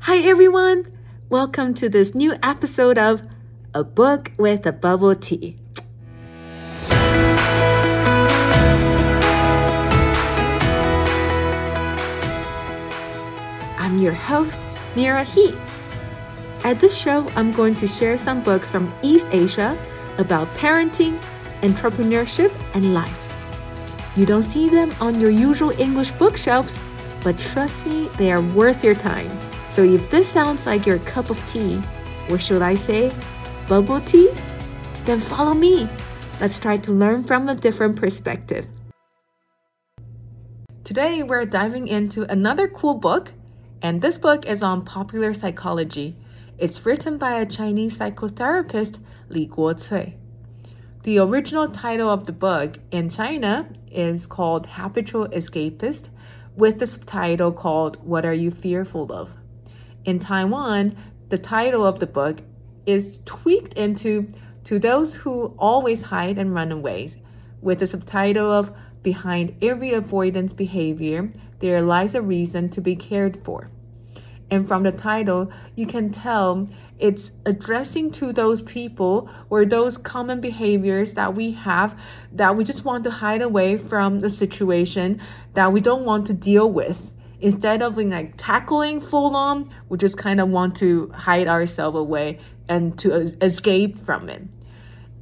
Hi, everyone. Welcome to this new episode of A Book with a Bubble Tea. I'm your host, Meara He. At this show, I'm going to share some books from East Asia about parenting, entrepreneurship, and life. You don't see them on your usual English bookshelves, but trust me, they are worth your time. So if this sounds like your cup of tea, or should I say, bubble tea, then follow me. Let's try to learn from a different perspective. Today, we're diving into another cool book, and this book is on popular psychology. It's written by a Chinese psychotherapist, Li Guocui. The original title of the book in China is called Habitual Escapist, with the subtitle called What Are You Fearful of? In Taiwan, the title of the book is tweaked into To Those Who Always Hide and Run Away, with the subtitle of Behind Every Avoidance Behavior, There Lies a Reason to Be Cared For. And from the title, you can tell it's addressing to those people or those common behaviors that we have that we just want to hide away from the situation that we don't want to deal with. Instead of like tackling full on, we just kind of want to hide ourselves away and to escape from it.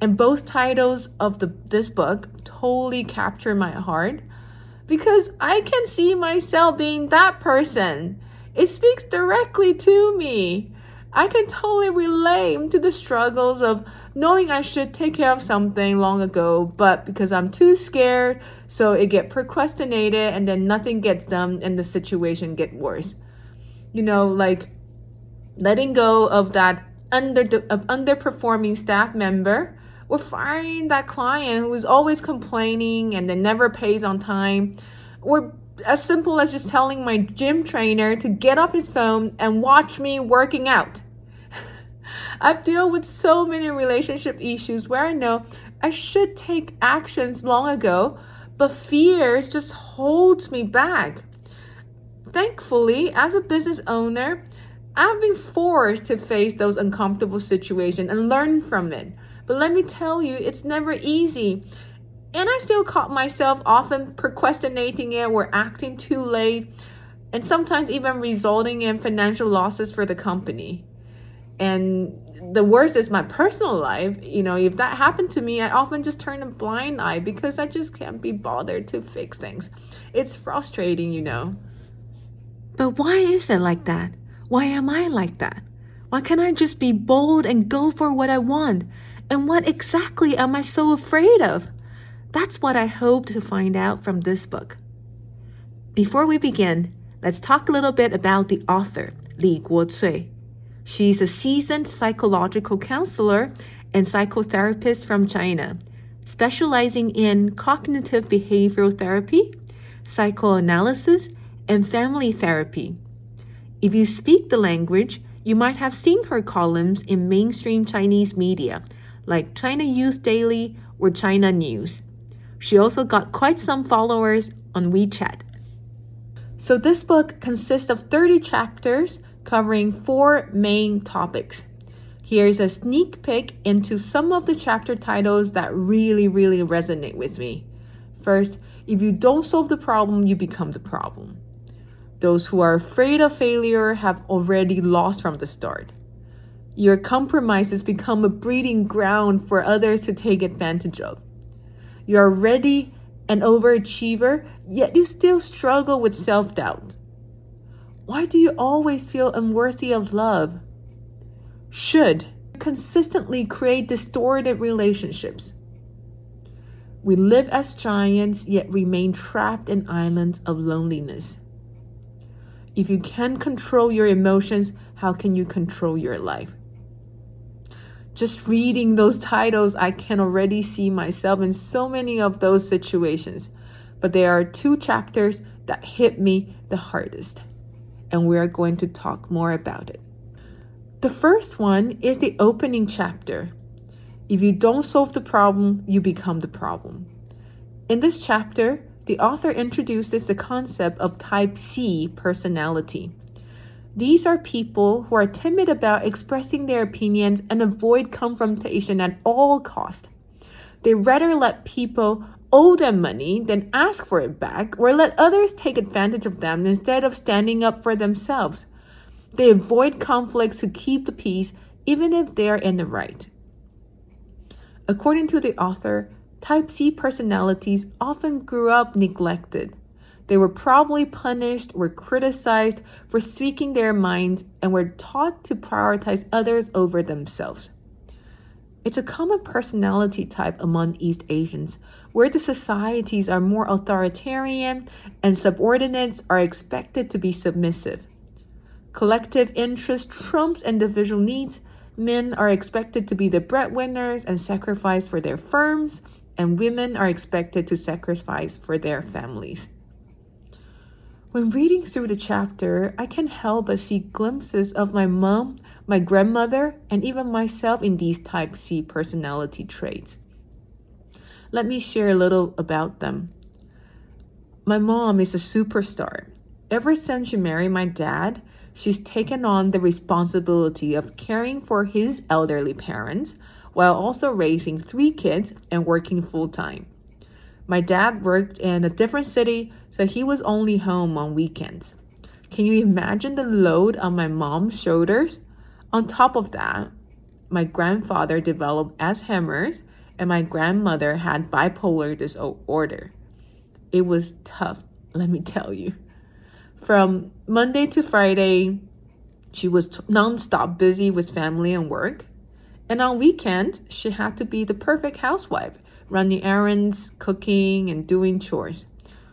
And both titles of the this book totally capture my heart because I can see myself being that person it speaks directly to me. I can totally relate to the struggles of knowing I should take care of something long ago, but because I'm too scared, so it get procrastinated and then nothing gets done and the situation get worse. You know, like letting go of that under of underperforming staff member or firing that client who is always complaining and then never pays on time or as simple as just telling my gym trainer to get off his phone and watch me working out. I've dealt with so many relationship issues where I know I should take actions long ago, but fears just holds me back. Thankfully, as a business owner, I've been forced to face those uncomfortable situations and learn from it. But let me tell you, it's never easy. And I still caught myself often procrastinating it or acting too late, and sometimes even resulting in financial losses for the company. And the worst is my personal life. You know, if that happened to me, I often just turn a blind eye because I just can't be bothered to fix things. It's frustrating, you know. But why is it like that? Why am I like that? Why can't I just be bold and go for what I want? And what exactly am I so afraid of? That's what I hope to find out from this book. Before we begin, let's talk a little bit about the author, Li Guocui. She's a seasoned psychological counselor and psychotherapist from China, specializing in cognitive behavioral therapy, psychoanalysis, and family therapy. If you speak the language, you might have seen her columns in mainstream Chinese media like China Youth Daily or China News. She also got quite some followers on WeChat. So, this book consists of 30 chapters covering four main topics. Here's a sneak peek into some of the chapter titles that really, really resonate with me. First, if you don't solve the problem, you become the problem. Those who are afraid of failure have already lost from the start. Your compromises become a breeding ground for others to take advantage of. You're ready an overachiever, yet you still struggle with self doubt. Why do you always feel unworthy of love? Should consistently create distorted relationships. We live as giants, yet remain trapped in islands of loneliness. If you can't control your emotions, how can you control your life? just reading those titles, I can already see myself in so many of those situations. But there are two chapters that hit me the hardest, and we are going to talk more about it. The first one is the opening chapter. If you don't solve the problem, you become the problem. In this chapter, the author introduces the concept of type C personality. These are people who are timid about expressing their opinions and avoid confrontation at all costs. They rather let people owe them money then ask for it back or let others take advantage of them instead of standing up for themselves. They avoid conflicts to keep the peace even if they're in the right. According to the author, Type C personalities often grew up neglected. They were probably punished or criticized for speaking their minds and were taught to prioritize others over themselves. It's a common personality type among East Asians, where the societies are more authoritarian and subordinates are expected to be submissive. Collective interest trumps individual needs. Men are expected to be the breadwinners and sacrifice for their firms, and women are expected to sacrifice for their families. When reading through the chapter, I can't help but see glimpses of my mom, my grandmother, and even myself in these type C personality traits. Let me share a little about them. My mom is a superstar. Ever since she married my dad, she's taken on the responsibility of caring for his elderly parents while also raising three kids and working full time. My dad worked in a different city, so he was only home on weekends. Can you imagine the load on my mom's shoulders? On top of that, my grandfather developed Alzheimer's and my grandmother had bipolar disorder. It was tough, let me tell you. From Monday to Friday, she was nonstop busy with family and work. And on weekend, she had to be the perfect housewife, running errands, cooking, and doing chores.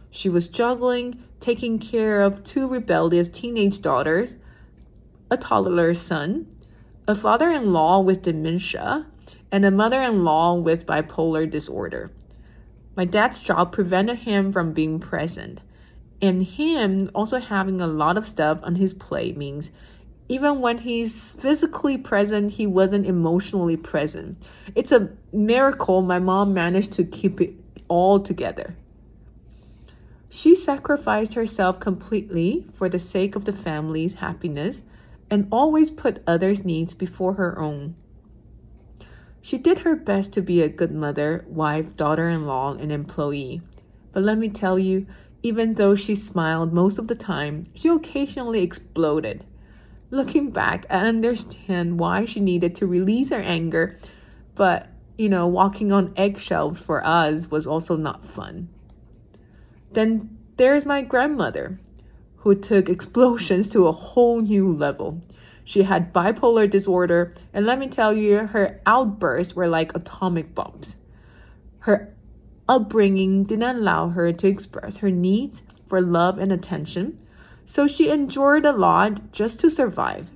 She was juggling, taking care of two rebellious teenage daughters, a toddler son, a father-in-law with dementia, and a mother-in-law with bipolar disorder. My dad's job prevented him from being present. And him also having a lot of stuff on his plate means even when he's physically present, he wasn't emotionally present. It's a miracle my mom managed to keep it all together. She sacrificed herself completely for the sake of the family's happiness and always put others' needs before her own. She did her best to be a good mother, wife, daughter in law, and employee. But let me tell you, even though she smiled most of the time, she occasionally exploded. Looking back, I understand why she needed to release her anger, but you know, walking on eggshells for us was also not fun. Then there's my grandmother, who took explosions to a whole new level. She had bipolar disorder, and let me tell you, her outbursts were like atomic bombs. Her upbringing did not allow her to express her needs for love and attention, so she endured a lot just to survive.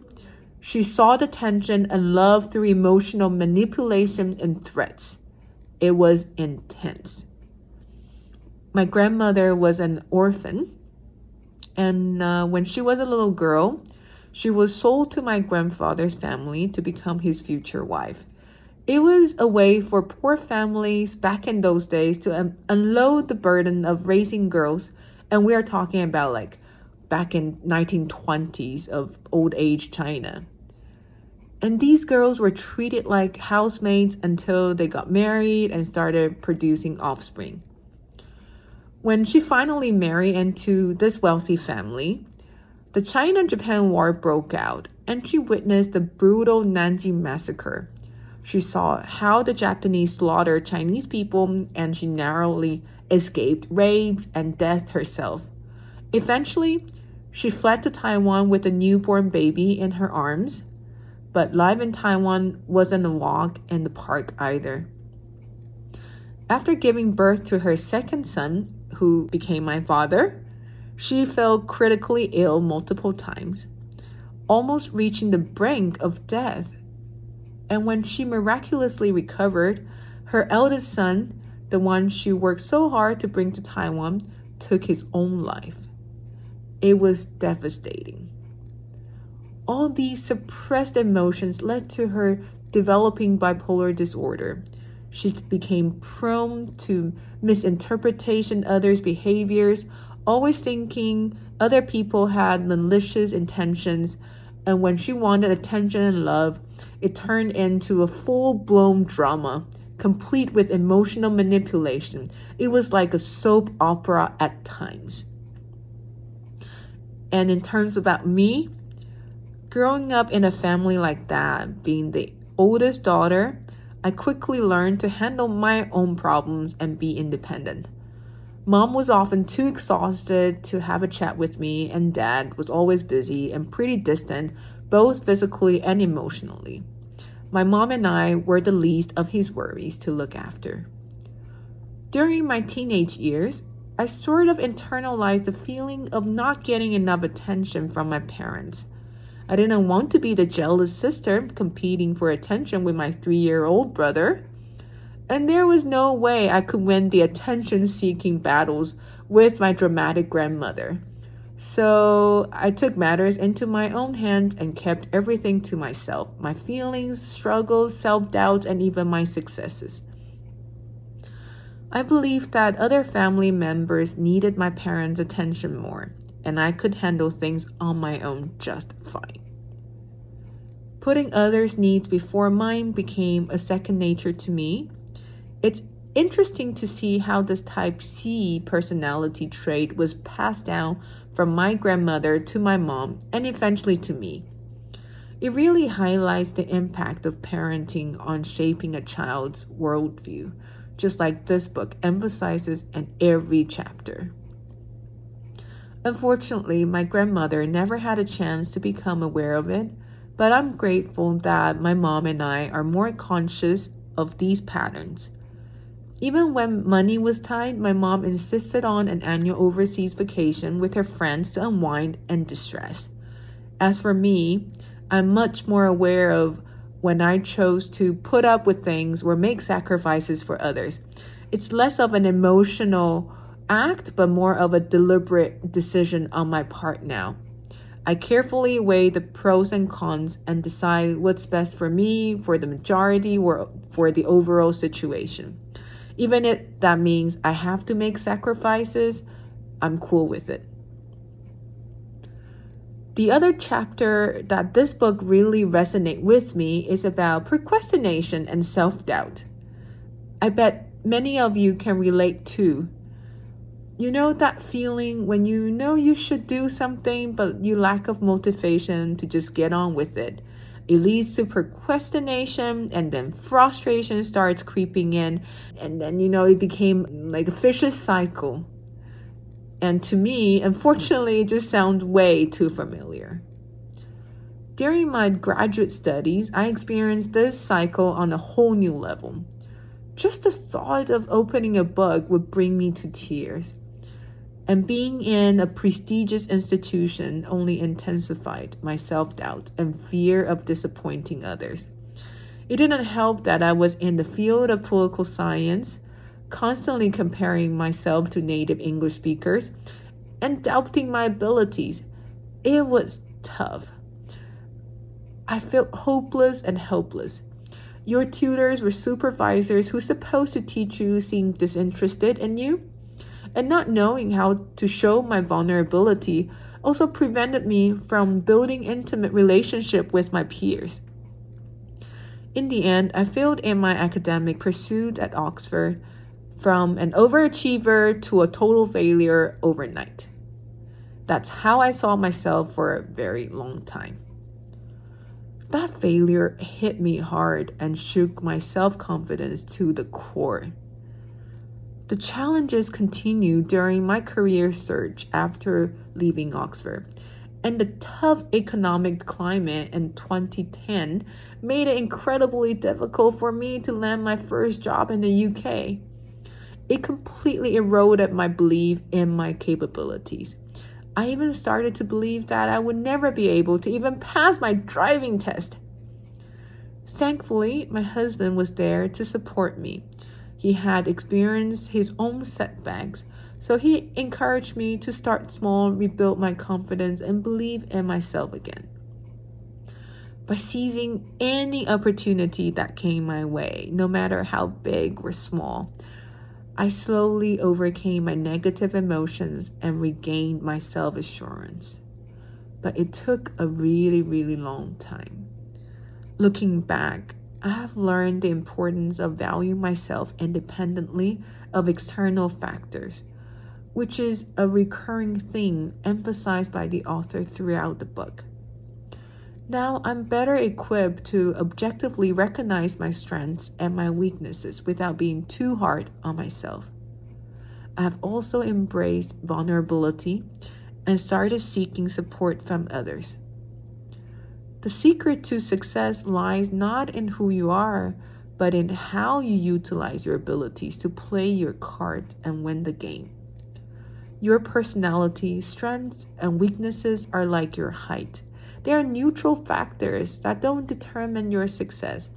She sought attention and love through emotional manipulation and threats. It was intense. My grandmother was an orphan, and uh, when she was a little girl, she was sold to my grandfather's family to become his future wife. It was a way for poor families back in those days to un- unload the burden of raising girls, and we are talking about like back in 1920s of old age China. And these girls were treated like housemaids until they got married and started producing offspring. When she finally married into this wealthy family, the China-Japan War broke out and she witnessed the brutal Nanjing massacre. She saw how the Japanese slaughtered Chinese people and she narrowly escaped rapes and death herself. Eventually, she fled to Taiwan with a newborn baby in her arms, but life in Taiwan wasn't a walk in the park either. After giving birth to her second son, who became my father, she fell critically ill multiple times, almost reaching the brink of death. And when she miraculously recovered, her eldest son, the one she worked so hard to bring to Taiwan, took his own life. It was devastating. All these suppressed emotions led to her developing bipolar disorder. She became prone to misinterpretation others' behaviors, always thinking Other people had malicious intentions, and when she wanted attention and love, it turned into a full blown drama, complete with emotional manipulation. It was like a soap opera at times. And in terms about me, growing up in a family like that, being the oldest daughter, I quickly learned to handle my own problems and be independent. Mom was often too exhausted to have a chat with me, and dad was always busy and pretty distant, both physically and emotionally. My mom and I were the least of his worries to look after. During my teenage years, I sort of internalized the feeling of not getting enough attention from my parents. I didn't want to be the jealous sister competing for attention with my three year old brother. And there was no way I could win the attention seeking battles with my dramatic grandmother. So I took matters into my own hands and kept everything to myself my feelings, struggles, self doubt, and even my successes. I believed that other family members needed my parents' attention more, and I could handle things on my own just fine. Putting others' needs before mine became a second nature to me. It's interesting to see how this type C personality trait was passed down from my grandmother to my mom and eventually to me. It really highlights the impact of parenting on shaping a child's worldview just like this book emphasizes in every chapter. Unfortunately, my grandmother never had a chance to become aware of it, but I'm grateful that my mom and I are more conscious of these patterns. Even when money was tight, my mom insisted on an annual overseas vacation with her friends to unwind and distress. As for me, I'm much more aware of when I chose to put up with things or make sacrifices for others. It's less of an emotional act, but more of a deliberate decision on my part now. I carefully weigh the pros and cons and decide what's best for me, for the majority, or for the overall situation. Even if that means I have to make sacrifices, I'm cool with it. The other chapter that this book really resonate with me is about procrastination and self-doubt. I bet many of you can relate to. You know that feeling when you know you should do something but you lack of motivation to just get on with it. It leads to procrastination and then frustration starts creeping in and then you know it became like a vicious cycle. And to me, unfortunately, it just sounds way too familiar. During my graduate studies, I experienced this cycle on a whole new level. Just the thought of opening a book would bring me to tears. And being in a prestigious institution only intensified my self doubt and fear of disappointing others. It didn't help that I was in the field of political science constantly comparing myself to native English speakers and doubting my abilities. It was tough. I felt hopeless and helpless. Your tutors or supervisors who's supposed to teach you seemed disinterested in you, and not knowing how to show my vulnerability also prevented me from building intimate relationship with my peers. In the end, I failed in my academic pursuit at Oxford from an overachiever to a total failure overnight. That's how I saw myself for a very long time. That failure hit me hard and shook my self confidence to the core. The challenges continued during my career search after leaving Oxford, and the tough economic climate in 2010 made it incredibly difficult for me to land my first job in the UK it completely eroded my belief in my capabilities. I even started to believe that I would never be able to even pass my driving test. Thankfully, my husband was there to support me. He had experienced his own setbacks, so he encouraged me to start small, rebuild my confidence, and believe in myself again. By seizing any opportunity that came my way, no matter how big or small, I slowly overcame my negative emotions and regained my self assurance. But it took a really, really long time. Looking back, I have learned the importance of valuing myself independently of external factors, which is a recurring theme emphasized by the author throughout the book. Now I'm better equipped to objectively recognize my strengths and my weaknesses without being too hard on myself. I have also embraced vulnerability and started seeking support from others. The secret to success lies not in who you are, but in how you utilize your abilities to play your cards and win the game. Your personality, strengths, and weaknesses are like your height they are neutral factors that don't determine your success.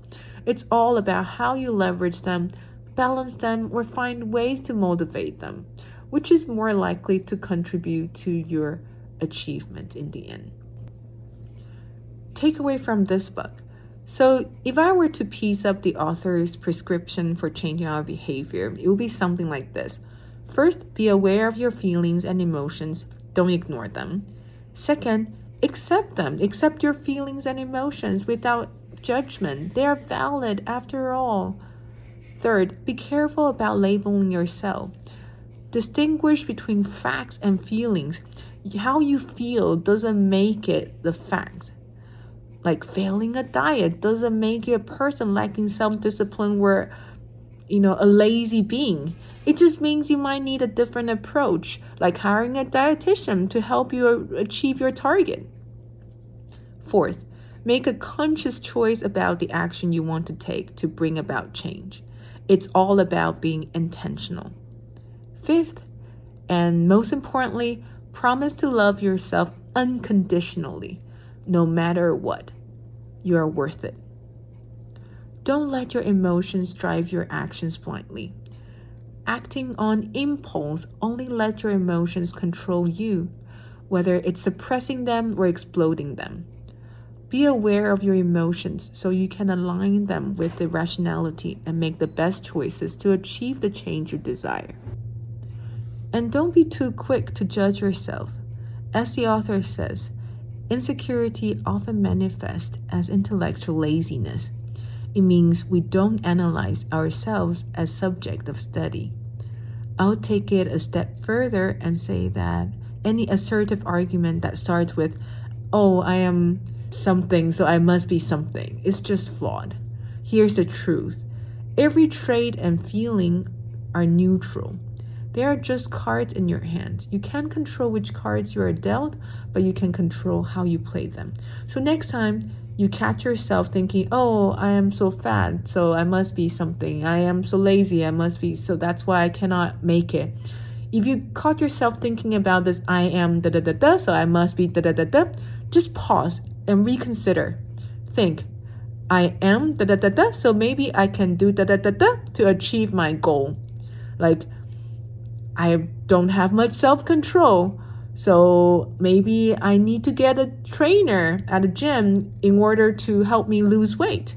It's all about how you leverage them, balance them, or find ways to motivate them, which is more likely to contribute to your achievement in the end. Takeaway from this book. So, if I were to piece up the author's prescription for changing our behavior, it would be something like this. First, be aware of your feelings and emotions, don't ignore them. Second, Accept them. Accept your feelings and emotions without judgment. They are valid after all. Third, be careful about labeling yourself. Distinguish between facts and feelings. How you feel doesn't make it the facts. Like failing a diet doesn't make you a person lacking self discipline or, you know, a lazy being. It just means you might need a different approach, like hiring a dietitian to help you achieve your target. Fourth, make a conscious choice about the action you want to take to bring about change. It's all about being intentional. Fifth, and most importantly, promise to love yourself unconditionally, no matter what. You are worth it. Don't let your emotions drive your actions blindly. Acting on impulse only lets your emotions control you, whether it's suppressing them or exploding them. Be aware of your emotions so you can align them with the rationality and make the best choices to achieve the change you desire. And don't be too quick to judge yourself. As the author says, insecurity often manifests as intellectual laziness. It means we don't analyze ourselves as subject of study. I'll take it a step further and say that any assertive argument that starts with, oh, I am something, so I must be something, is just flawed. Here's the truth every trait and feeling are neutral. They are just cards in your hand. You can't control which cards you are dealt, but you can control how you play them. So next time you catch yourself thinking, oh, I am so fat, so I must be something. I am so lazy, I must be, so that's why I cannot make it. If you caught yourself thinking about this, I am da da da da, so I must be da da da da, just pause and reconsider. Think, I am da da da da, so maybe I can do da da da da to achieve my goal. Like, I don't have much self control so maybe I need to get a trainer at a gym in order to help me lose weight.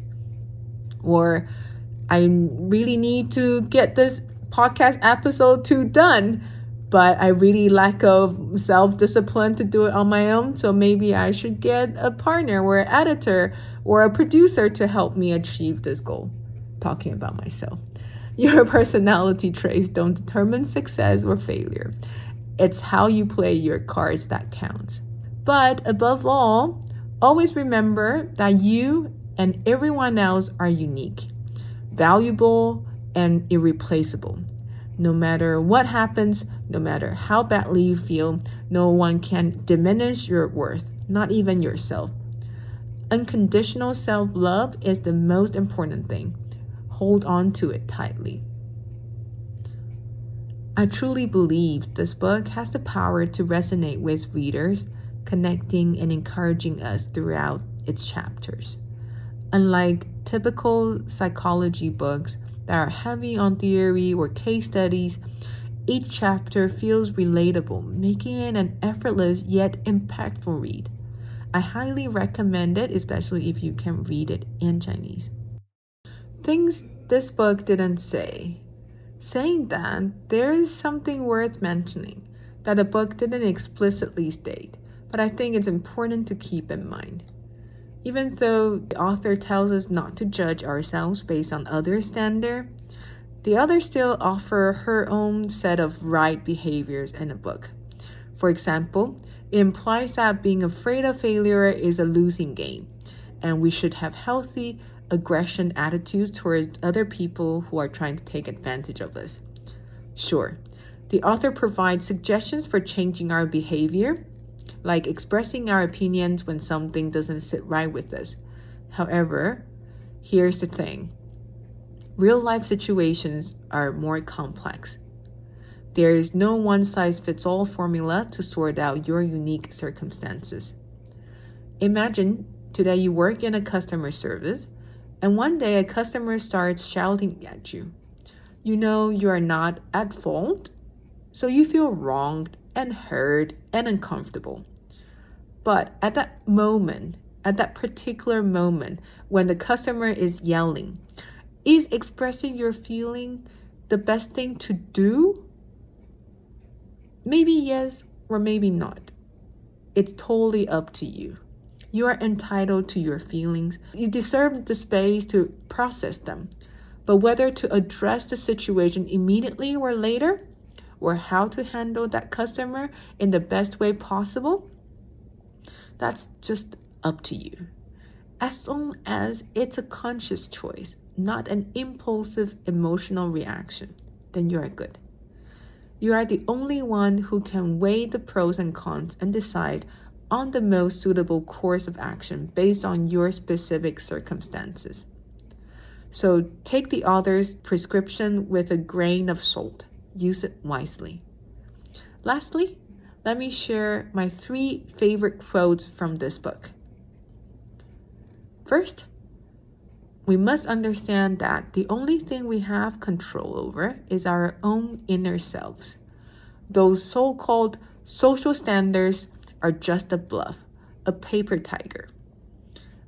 Or I really need to get this podcast episode two done, but I really lack of self discipline to do it on my own. So maybe I should get a partner or an editor or a producer to help me achieve this goal. Talking about myself. Your personality traits don't determine success or failure. It's how you play your cards that counts. But above all, always remember that you and everyone else are unique, valuable, and irreplaceable. No matter what happens, no matter how badly you feel, no one can diminish your worth, not even yourself. Unconditional self love is the most important thing. Hold on to it tightly. I truly believe this book has the power to resonate with readers, connecting and encouraging us throughout its chapters. Unlike typical psychology books that are heavy on theory or case studies, each chapter feels relatable, making it an effortless yet impactful read. I highly recommend it, especially if you can read it in Chinese. Things this book didn't say Saying that, there is something worth mentioning that the book didn't explicitly state, but I think it's important to keep in mind. Even though the author tells us not to judge ourselves based on others' standard, the author still offer her own set of right behaviors in the book. For example, it implies that being afraid of failure is a losing game, and we should have healthy aggression attitudes towards other people who are trying to take advantage of us. Sure, the author provides suggestions for changing our behavior, like expressing our opinions when something doesn't sit right with us. However, here's the thing real life situations are more complex. There is no one size fits all formula to sort out your unique circumstances. Imagine today you work in a customer service, and one day a customer starts shouting at you. You know you are not at fault, so you feel wronged and hurt and uncomfortable. But at that moment, at that particular moment when the customer is yelling, is expressing your feeling the best thing to do? Maybe yes or maybe not. It's totally up to you. You are entitled to your feelings. You deserve the space to process them. But whether to address the situation immediately or later, or how to handle that customer in the best way possible, that's just up to you. As long as it's a conscious choice, not an impulsive emotional reaction, then you are good. You are the only one who can weigh the pros and cons and decide on the most suitable course of action based on your specific circumstances. So take the author's prescription with a grain of salt. Use it wisely. Lastly, let me share my three favorite quotes from this book. First, we must understand that the only thing we have control over is our own inner selves. Those so called social standards are just a bluff, a paper tiger.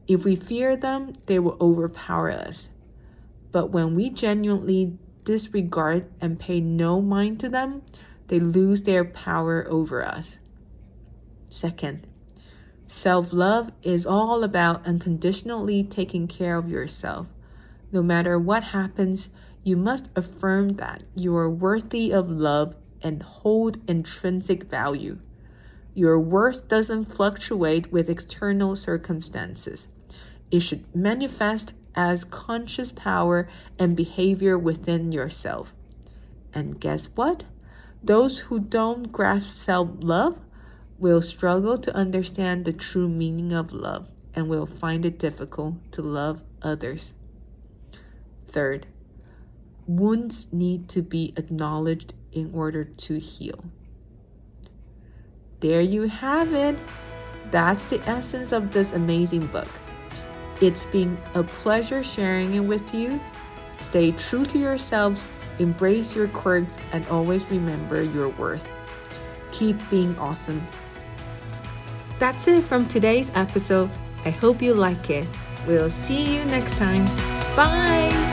If we fear them, they will overpower us. But when we genuinely disregard and pay no mind to them, they lose their power over us. Second, self love is all about unconditionally taking care of yourself. No matter what happens, you must affirm that you are worthy of love and hold intrinsic value. Your worth doesn't fluctuate with external circumstances. It should manifest as conscious power and behavior within yourself. And guess what? Those who don't grasp self love will struggle to understand the true meaning of love and will find it difficult to love others. Third, wounds need to be acknowledged in order to heal. There you have it. That's the essence of this amazing book. It's been a pleasure sharing it with you. Stay true to yourselves Embrace your quirks and always remember your worth. Keep being awesome. That's it from today's episode. I hope you like it. We'll see you next time. Bye!